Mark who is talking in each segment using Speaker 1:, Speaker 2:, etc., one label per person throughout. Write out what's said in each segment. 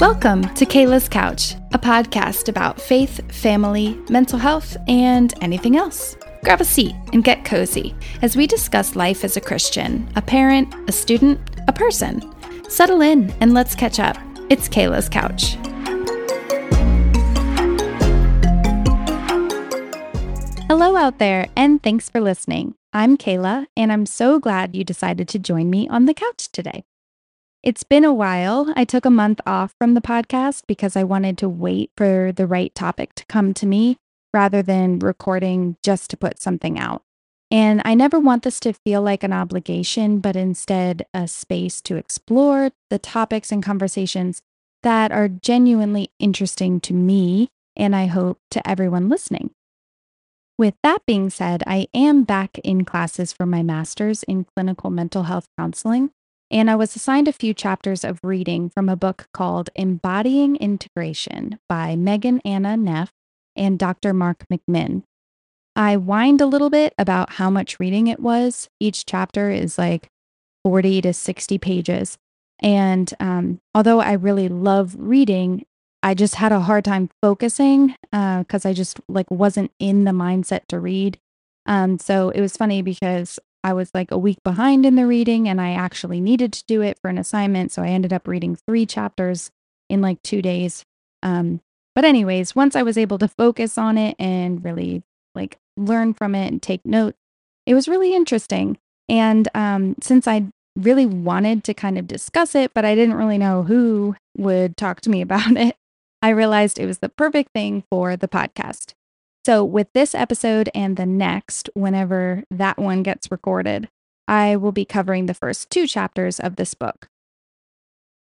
Speaker 1: Welcome to Kayla's Couch, a podcast about faith, family, mental health, and anything else. Grab a seat and get cozy as we discuss life as a Christian, a parent, a student, a person. Settle in and let's catch up. It's Kayla's Couch. Hello out there, and thanks for listening. I'm Kayla, and I'm so glad you decided to join me on the couch today. It's been a while. I took a month off from the podcast because I wanted to wait for the right topic to come to me rather than recording just to put something out. And I never want this to feel like an obligation, but instead a space to explore the topics and conversations that are genuinely interesting to me and I hope to everyone listening. With that being said, I am back in classes for my master's in clinical mental health counseling, and I was assigned a few chapters of reading from a book called Embodying Integration by Megan Anna Neff and Dr. Mark McMinn. I whined a little bit about how much reading it was. Each chapter is like 40 to 60 pages. And um, although I really love reading, I just had a hard time focusing because uh, I just like wasn't in the mindset to read. Um, so it was funny because I was like a week behind in the reading and I actually needed to do it for an assignment. So I ended up reading three chapters in like two days. Um, but, anyways, once I was able to focus on it and really like learn from it and take notes, it was really interesting. And um, since I really wanted to kind of discuss it, but I didn't really know who would talk to me about it, I realized it was the perfect thing for the podcast. So, with this episode and the next, whenever that one gets recorded, I will be covering the first two chapters of this book.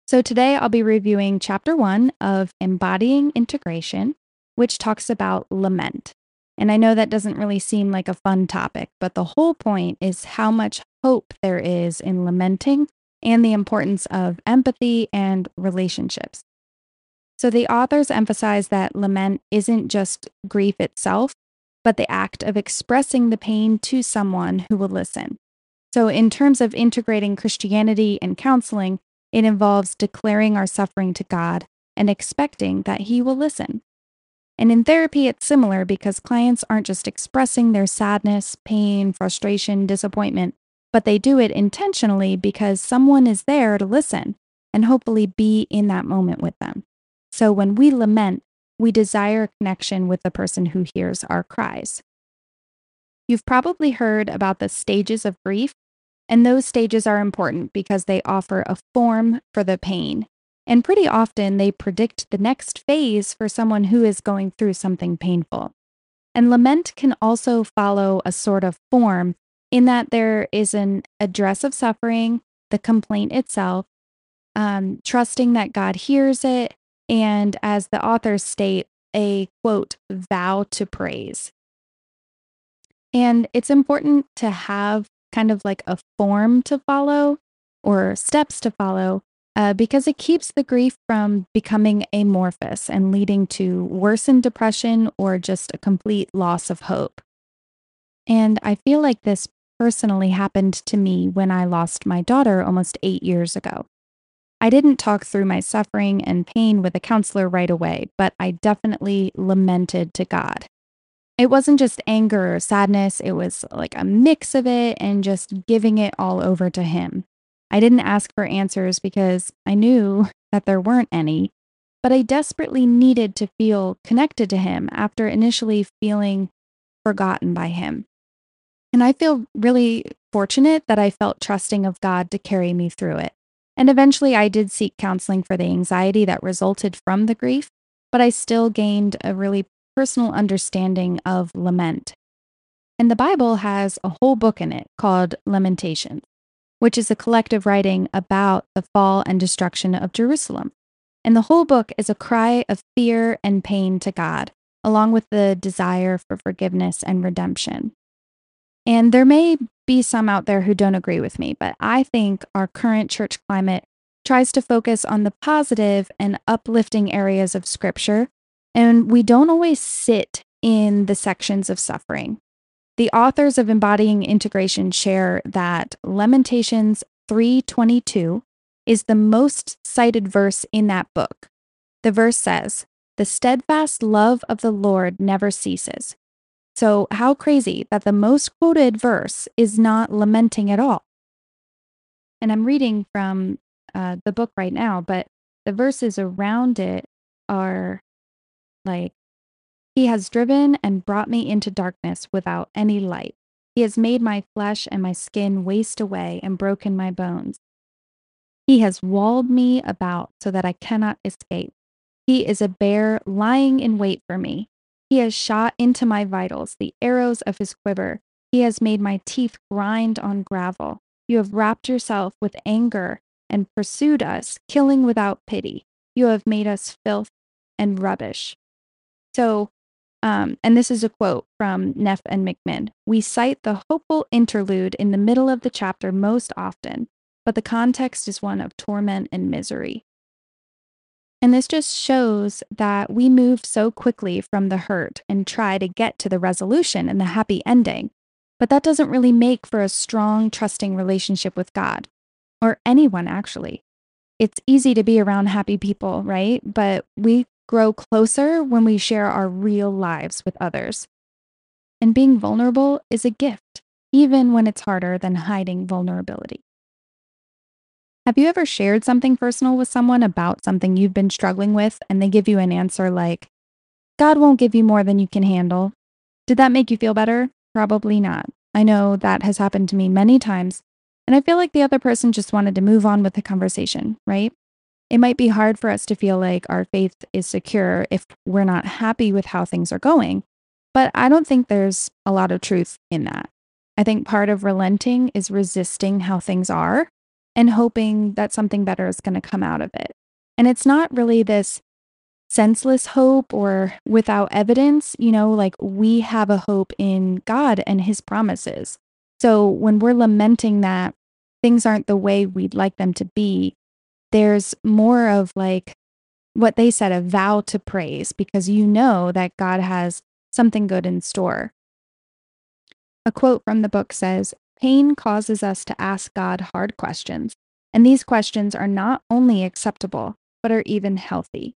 Speaker 1: So, today I'll be reviewing chapter one of Embodying Integration, which talks about lament. And I know that doesn't really seem like a fun topic, but the whole point is how much hope there is in lamenting and the importance of empathy and relationships. So the authors emphasize that lament isn't just grief itself, but the act of expressing the pain to someone who will listen. So, in terms of integrating Christianity and counseling, it involves declaring our suffering to God and expecting that He will listen. And in therapy, it's similar because clients aren't just expressing their sadness, pain, frustration, disappointment, but they do it intentionally because someone is there to listen and hopefully be in that moment with them. So when we lament, we desire a connection with the person who hears our cries. You've probably heard about the stages of grief, and those stages are important because they offer a form for the pain. And pretty often they predict the next phase for someone who is going through something painful. And lament can also follow a sort of form in that there is an address of suffering, the complaint itself, um, trusting that God hears it, and as the authors state, a quote, vow to praise. And it's important to have kind of like a form to follow or steps to follow uh, because it keeps the grief from becoming amorphous and leading to worsened depression or just a complete loss of hope. And I feel like this personally happened to me when I lost my daughter almost eight years ago. I didn't talk through my suffering and pain with a counselor right away, but I definitely lamented to God. It wasn't just anger or sadness, it was like a mix of it and just giving it all over to Him. I didn't ask for answers because I knew that there weren't any, but I desperately needed to feel connected to Him after initially feeling forgotten by Him. And I feel really fortunate that I felt trusting of God to carry me through it. And eventually, I did seek counseling for the anxiety that resulted from the grief, but I still gained a really personal understanding of lament. And the Bible has a whole book in it called Lamentations, which is a collective writing about the fall and destruction of Jerusalem. And the whole book is a cry of fear and pain to God, along with the desire for forgiveness and redemption. And there may be some out there who don't agree with me, but I think our current church climate tries to focus on the positive and uplifting areas of scripture, and we don't always sit in the sections of suffering. The authors of Embodying Integration share that Lamentations 3:22 is the most cited verse in that book, the verse says, The steadfast love of the Lord never ceases. So, how crazy that the most quoted verse is not lamenting at all. And I'm reading from uh, the book right now, but the verses around it are like, He has driven and brought me into darkness without any light. He has made my flesh and my skin waste away and broken my bones. He has walled me about so that I cannot escape. He is a bear lying in wait for me. He has shot into my vitals the arrows of his quiver. He has made my teeth grind on gravel. You have wrapped yourself with anger and pursued us, killing without pity. You have made us filth and rubbish. So, um, and this is a quote from Neff and McMinn. We cite the hopeful interlude in the middle of the chapter most often, but the context is one of torment and misery. And this just shows that we move so quickly from the hurt and try to get to the resolution and the happy ending. But that doesn't really make for a strong, trusting relationship with God or anyone, actually. It's easy to be around happy people, right? But we grow closer when we share our real lives with others. And being vulnerable is a gift, even when it's harder than hiding vulnerability. Have you ever shared something personal with someone about something you've been struggling with and they give you an answer like, God won't give you more than you can handle? Did that make you feel better? Probably not. I know that has happened to me many times, and I feel like the other person just wanted to move on with the conversation, right? It might be hard for us to feel like our faith is secure if we're not happy with how things are going, but I don't think there's a lot of truth in that. I think part of relenting is resisting how things are and hoping that something better is going to come out of it. And it's not really this senseless hope or without evidence, you know, like we have a hope in God and his promises. So when we're lamenting that things aren't the way we'd like them to be, there's more of like what they said a vow to praise because you know that God has something good in store. A quote from the book says, Pain causes us to ask God hard questions, and these questions are not only acceptable, but are even healthy.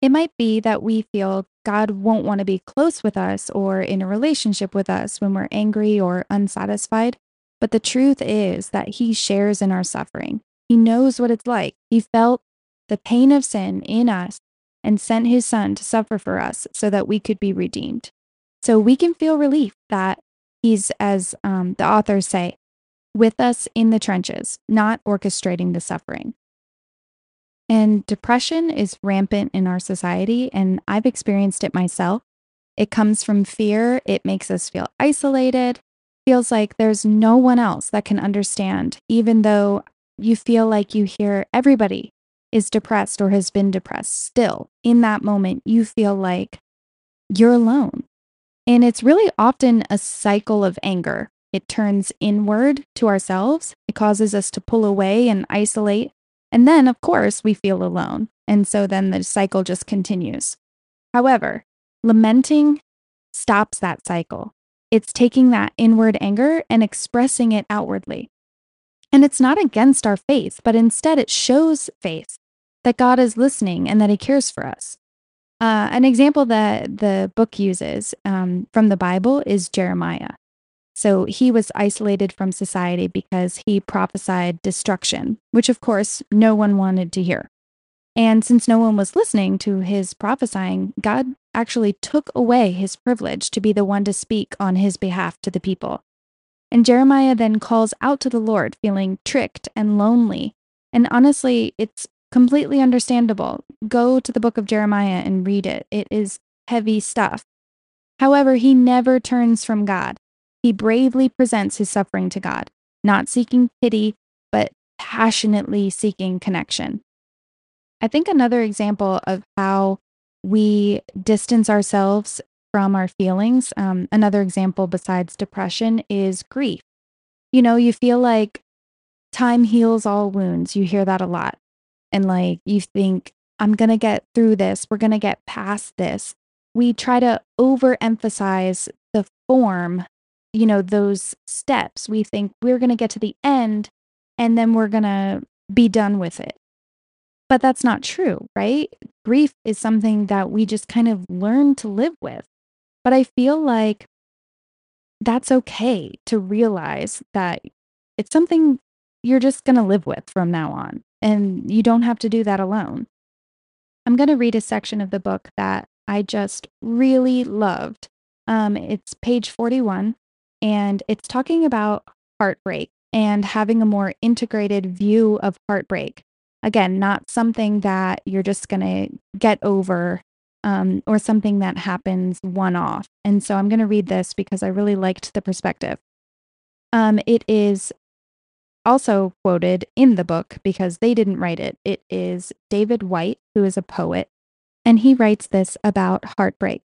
Speaker 1: It might be that we feel God won't want to be close with us or in a relationship with us when we're angry or unsatisfied, but the truth is that He shares in our suffering. He knows what it's like. He felt the pain of sin in us and sent His Son to suffer for us so that we could be redeemed. So we can feel relief that He's, as um, the authors say, with us in the trenches, not orchestrating the suffering. And depression is rampant in our society, and I've experienced it myself. It comes from fear, it makes us feel isolated, feels like there's no one else that can understand, even though you feel like you hear everybody is depressed or has been depressed. Still, in that moment, you feel like you're alone. And it's really often a cycle of anger. It turns inward to ourselves. It causes us to pull away and isolate. And then, of course, we feel alone. And so then the cycle just continues. However, lamenting stops that cycle. It's taking that inward anger and expressing it outwardly. And it's not against our faith, but instead it shows faith that God is listening and that He cares for us. Uh, an example that the book uses um, from the Bible is Jeremiah. So he was isolated from society because he prophesied destruction, which of course no one wanted to hear. And since no one was listening to his prophesying, God actually took away his privilege to be the one to speak on his behalf to the people. And Jeremiah then calls out to the Lord, feeling tricked and lonely. And honestly, it's completely understandable. Go to the book of Jeremiah and read it. It is heavy stuff. However, he never turns from God. He bravely presents his suffering to God, not seeking pity, but passionately seeking connection. I think another example of how we distance ourselves from our feelings, um, another example besides depression is grief. You know, you feel like time heals all wounds. You hear that a lot and like you think, I'm going to get through this, we're going to get past this. We try to overemphasize the form, you know, those steps. We think we're going to get to the end and then we're going to be done with it. But that's not true, right? Grief is something that we just kind of learn to live with. But I feel like that's okay to realize that it's something you're just going to live with from now on. And you don't have to do that alone. I'm going to read a section of the book that I just really loved. Um, it's page 41, and it's talking about heartbreak and having a more integrated view of heartbreak. Again, not something that you're just going to get over um, or something that happens one off. And so I'm going to read this because I really liked the perspective. Um, it is also quoted in the book because they didn't write it. It is David Whyte, who is a poet, and he writes this about heartbreak.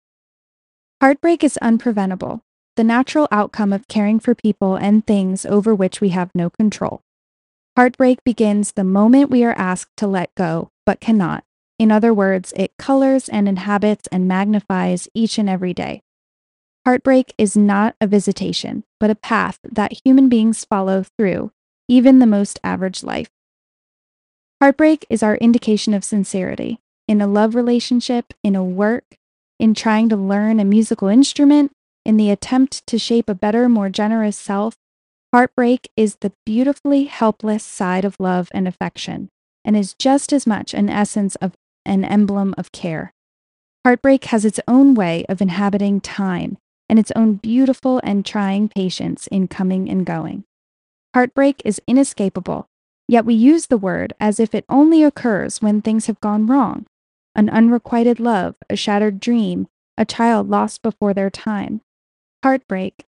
Speaker 1: Heartbreak is unpreventable, the natural outcome of caring for people and things over which we have no control. Heartbreak begins the moment we are asked to let go, but cannot. In other words, it colors and inhabits and magnifies each and every day. Heartbreak is not a visitation, but a path that human beings follow through, even the most average life. Heartbreak is our indication of sincerity in a love relationship, in a work, in trying to learn a musical instrument, in the attempt to shape a better, more generous self, Heartbreak is the beautifully helpless side of love and affection, and is just as much an essence of an emblem of care. Heartbreak has its own way of inhabiting time and its own beautiful and trying patience in coming and going. Heartbreak is inescapable, yet we use the word as if it only occurs when things have gone wrong an unrequited love, a shattered dream, a child lost before their time. Heartbreak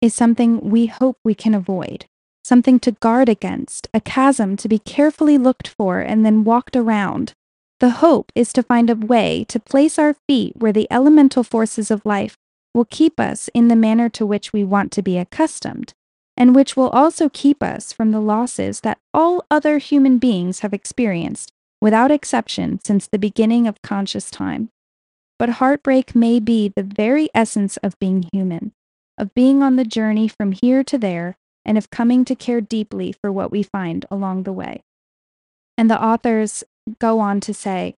Speaker 1: is something we hope we can avoid, something to guard against, a chasm to be carefully looked for and then walked around. The hope is to find a way to place our feet where the elemental forces of life will keep us in the manner to which we want to be accustomed, and which will also keep us from the losses that all other human beings have experienced, without exception, since the beginning of conscious time. But heartbreak may be the very essence of being human of being on the journey from here to there, and of coming to care deeply for what we find along the way. And the authors go on to say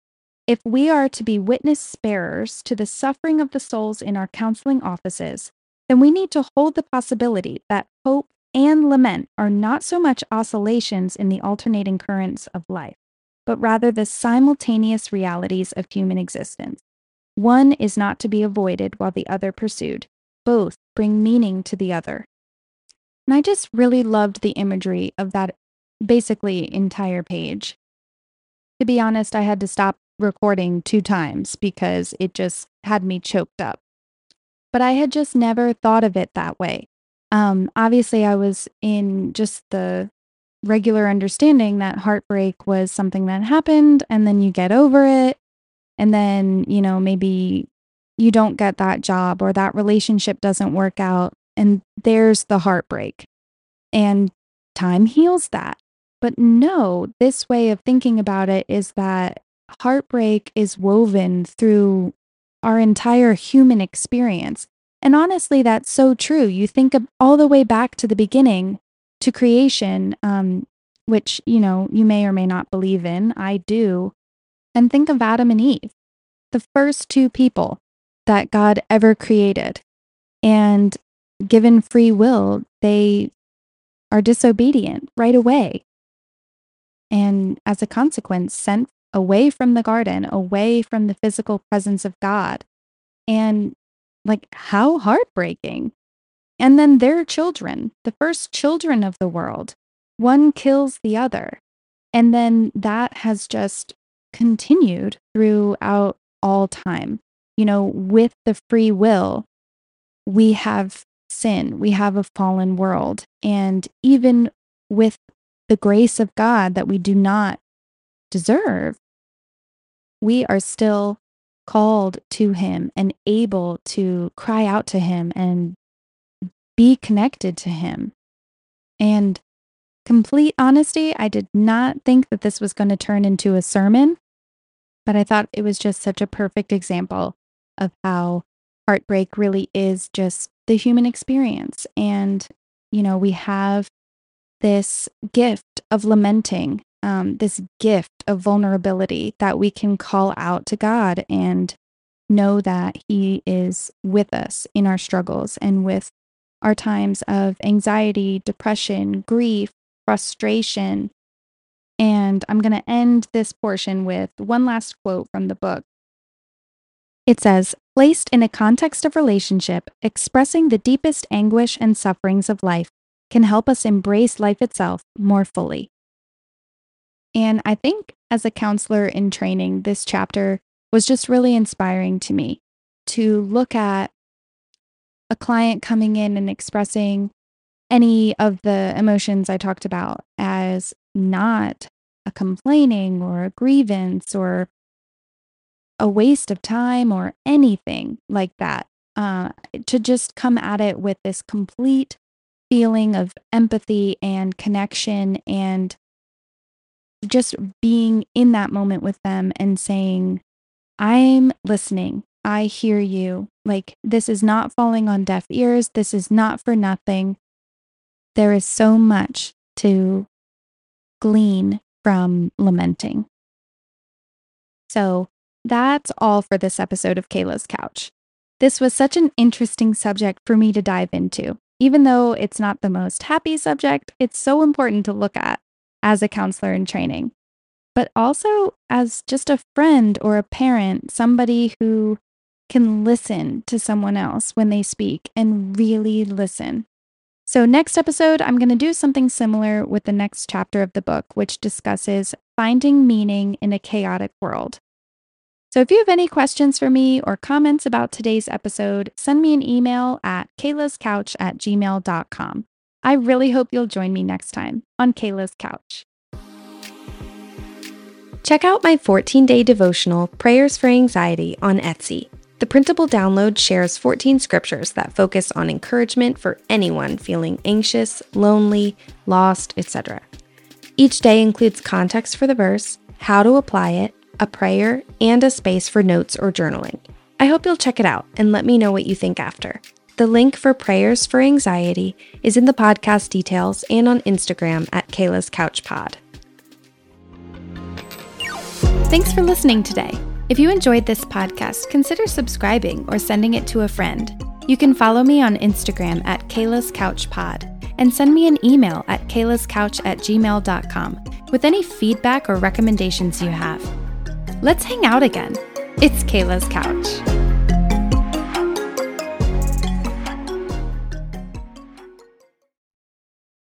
Speaker 1: if we are to be witness bearers to the suffering of the souls in our counseling offices, then we need to hold the possibility that hope and lament are not so much oscillations in the alternating currents of life, but rather the simultaneous realities of human existence. One is not to be avoided while the other pursued, both bring meaning to the other. And I just really loved the imagery of that basically entire page. To be honest, I had to stop recording two times because it just had me choked up. But I had just never thought of it that way. Um, obviously, I was in just the regular understanding that heartbreak was something that happened and then you get over it. And then, you know, maybe you don't get that job or that relationship doesn't work out. And there's the heartbreak. And time heals that. But no, this way of thinking about it is that heartbreak is woven through our entire human experience. And honestly, that's so true. You think of all the way back to the beginning to creation, um, which, you know, you may or may not believe in. I do. And think of Adam and Eve, the first two people that God ever created. And given free will, they are disobedient right away. And as a consequence, sent away from the garden, away from the physical presence of God. And like, how heartbreaking. And then their children, the first children of the world, one kills the other. And then that has just continued throughout all time you know, with the free will, we have sin, we have a fallen world. And even with the grace of God that we do not deserve, we are still called to Him and able to cry out to Him and be connected to Him. And complete honesty, I did not think that this was going to turn into a sermon, but I thought it was just such a perfect example of how heartbreak really is just the human experience. And, you know, we have this gift of lamenting um, this gift of vulnerability that we can call out to God and know that He is with us in our struggles and with our times of anxiety, depression, grief, frustration. And I'm going to end this portion with one last quote from the book. It says, placed in a context of relationship, expressing the deepest anguish and sufferings of life can help us embrace life itself more fully. And I think as a counselor in training, this chapter was just really inspiring to me to look at a client coming in and expressing any of the emotions I talked about as not a complaining or a grievance or a waste of time or anything like that. Uh, to just come at it with this complete feeling of empathy and connection and just being in that moment with them and saying, I'm listening. I hear you. Like, this is not falling on deaf ears. This is not for nothing. There is so much to glean from lamenting. So, that's all for this episode of Kayla's Couch. This was such an interesting subject for me to dive into. Even though it's not the most happy subject, it's so important to look at as a counselor in training, but also as just a friend or a parent, somebody who can listen to someone else when they speak and really listen. So, next episode, I'm going to do something similar with the next chapter of the book, which discusses finding meaning in a chaotic world. So, if you have any questions for me or comments about today's episode, send me an email at kaylascouch at gmail.com. I really hope you'll join me next time on Kayla's Couch. Check out my 14 day devotional, Prayers for Anxiety, on Etsy. The printable download shares 14 scriptures that focus on encouragement for anyone feeling anxious, lonely, lost, etc. Each day includes context for the verse, how to apply it, a prayer, and a space for notes or journaling. I hope you'll check it out and let me know what you think after. The link for Prayers for Anxiety is in the podcast details and on Instagram at Kayla's Couch Pod. Thanks for listening today. If you enjoyed this podcast, consider subscribing or sending it to a friend. You can follow me on Instagram at Kayla's Couch Pod and send me an email at kaylascouch at gmail.com with any feedback or recommendations you have. Let's hang out again. It's Kayla's Couch.